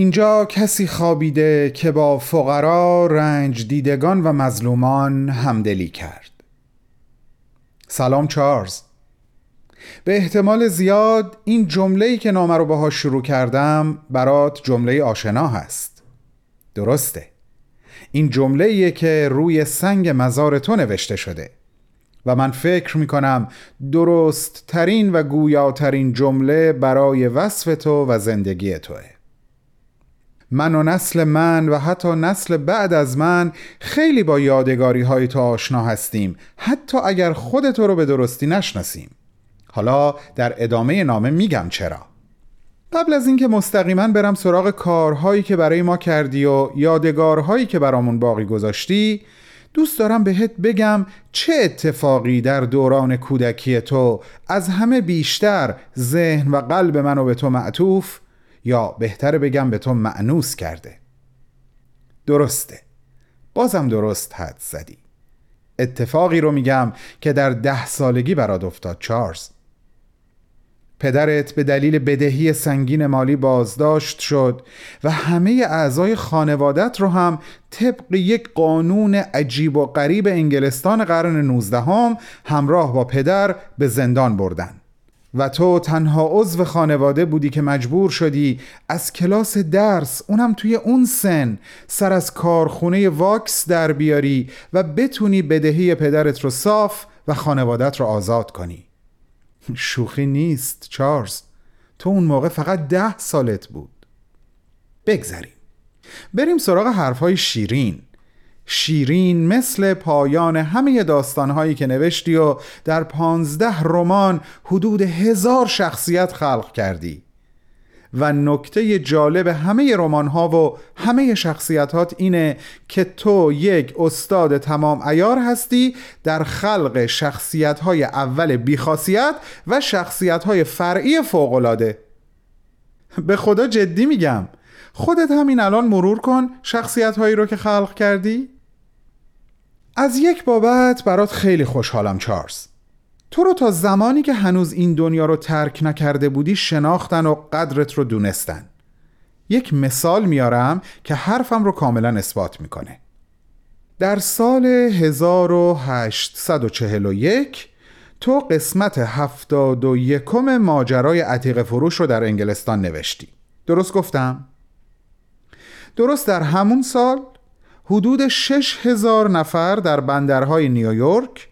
اینجا کسی خوابیده که با فقرا رنج دیدگان و مظلومان همدلی کرد. سلام چارلز. به احتمال زیاد این جمله‌ای که نامه رو باهاش شروع کردم برات جمله آشنا هست. درسته. این جمله‌ایه که روی سنگ مزار تو نوشته شده و من فکر می کنم درست ترین و گویاترین جمله برای وصف تو و زندگی توه. من و نسل من و حتی نسل بعد از من خیلی با یادگاری های تو آشنا هستیم حتی اگر خود رو به درستی نشناسیم. حالا در ادامه نامه میگم چرا. قبل از اینکه مستقیما برم سراغ کارهایی که برای ما کردی و یادگارهایی که برامون باقی گذاشتی دوست دارم بهت بگم چه اتفاقی در دوران کودکی تو از همه بیشتر ذهن و قلب منو به تو معطوف یا بهتر بگم به تو معنوس کرده. درسته. بازم درست حد زدی. اتفاقی رو میگم که در ده سالگی برات افتاد چارلز. پدرت به دلیل بدهی سنگین مالی بازداشت شد و همه اعضای خانوادت رو هم طبق یک قانون عجیب و غریب انگلستان قرن 19 هم همراه با پدر به زندان بردن. و تو تنها عضو خانواده بودی که مجبور شدی از کلاس درس اونم توی اون سن سر از کارخونه واکس در بیاری و بتونی بدهی پدرت رو صاف و خانوادت رو آزاد کنی. شوخی نیست چارلز. تو اون موقع فقط ده سالت بود. بگذریم. بریم سراغ حرفهای شیرین. شیرین مثل پایان همه داستانهایی که نوشتی و در پانزده رمان حدود هزار شخصیت خلق کردی. و نکته جالب همه رمان ها و همه شخصیتات اینه که تو یک استاد تمام ایار هستی در خلق شخصیت های اول بیخاصیت و شخصیت های فرعی فوقلاده به خدا جدی میگم خودت همین الان مرور کن شخصیت هایی رو که خلق کردی. از یک بابت برات خیلی خوشحالم چارلز. تو رو تا زمانی که هنوز این دنیا رو ترک نکرده بودی شناختن و قدرت رو دونستن. یک مثال میارم که حرفم رو کاملا اثبات می‌کنه. در سال 1841 تو قسمت 71 ماجرای عتیق فروش رو در انگلستان نوشتی. درست گفتم؟ درست در همون سال حدود 6000 نفر در بندرهای نیویورک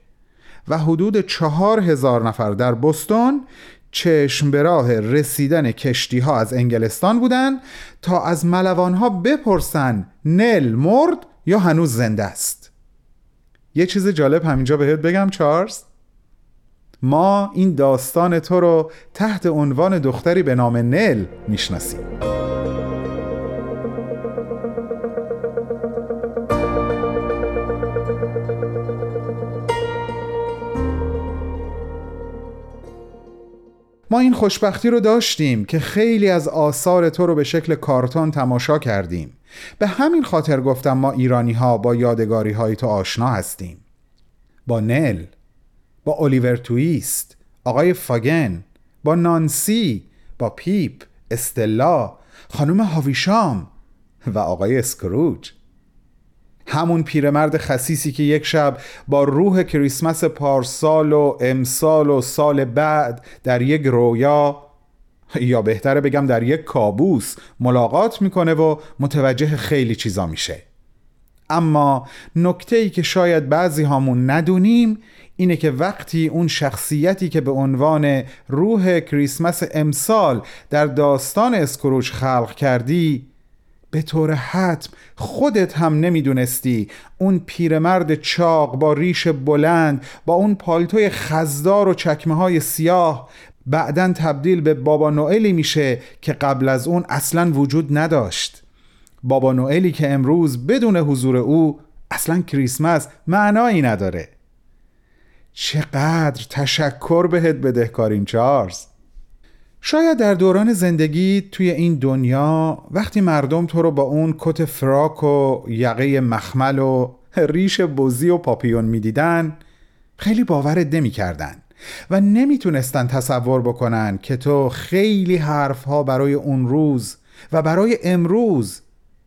و حدود 4000 نفر در بوستون چشم به راه رسیدن کشتی ها از انگلستان بودند تا از ملوان ها بپرسن نل مرد یا هنوز زنده است. یه چیز جالب همینجا بهت بگم چارلز. ما این داستان تو رو تحت عنوان دختری به نام نل می‌شناسیم. ما این خوشبختی رو داشتیم که خیلی از آثار تو رو به شکل کارتون تماشا کردیم. به همین خاطر گفتم ما ایرانی ها با یادگاری های تو آشنا هستیم. با نل با الیور تویست آقای فاگن با نانسی با پیپ استلا خانم هاویشام و آقای اسکروج همون پیرمرد خسیسی که یک شب با روح کریسمس پارسال و امسال و سال بعد در یک رویا یا بهتره بگم در یک کابوس ملاقات می‌کنه و متوجه خیلی چیزا میشه. اما نکته ای که شاید بعضی هامون ندونیم اینه که وقتی اون شخصیتی که به عنوان روح کریسمس امسال در داستان اسکروچ خلق کردی به طور حتم خودت هم نمی‌دونستی. اون پیرمرد چاق با ریش بلند با اون پالتوی خزدار و چکمه های سیاه بعدا تبدیل به بابا نوئلی میشه که قبل از اون اصلا وجود نداشت. بابا نوئلی که امروز بدون حضور او اصلا کریسمس معنایی نداره. چقدر تشکر بهت بدهکاریم چارلز. شاید در دوران زندگی توی این دنیا وقتی مردم تو رو با اون کت فراک و یقه مخمل و ریش بزی و پاپیون می‌دیدن خیلی باورت نمی‌کردن و نمی‌تونستن تصور بکنن که تو خیلی حرفها برای اون روز و برای امروز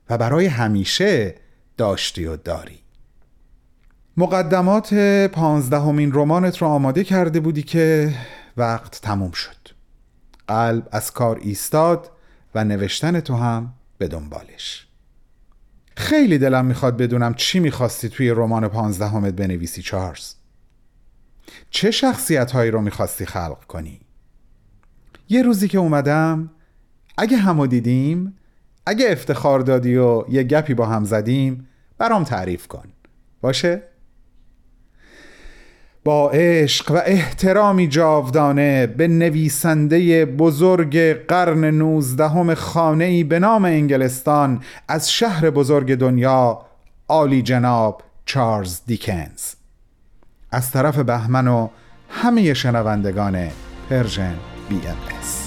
و برای همیشه داشتی و داری. مقدمات پانزدهمین رمانت رو آماده کرده بودی که وقت تموم شد. قلب از کار ایستاد و نوشتن تو هم به دنبالش. خیلی دلم می‌خواد بدونم چی می‌خواستی توی رمان پانزدهمت بنویسی چارلز. چه شخصیت هایی رو می‌خواستی خلق کنی؟ یه روزی که اومدم اگه همو دیدیم اگه افتخار دادی و یه گپی با هم زدیم برام تعریف کن. باشه؟ با عشق و احترامی جاودانه به نویسنده بزرگ قرن نوزدهم خانه‌ای به نام انگلستان از شهر بزرگ دنیا عالی جناب چارلز دیکنز. از طرف بهمن و همه شنوندگان پرژن بی ام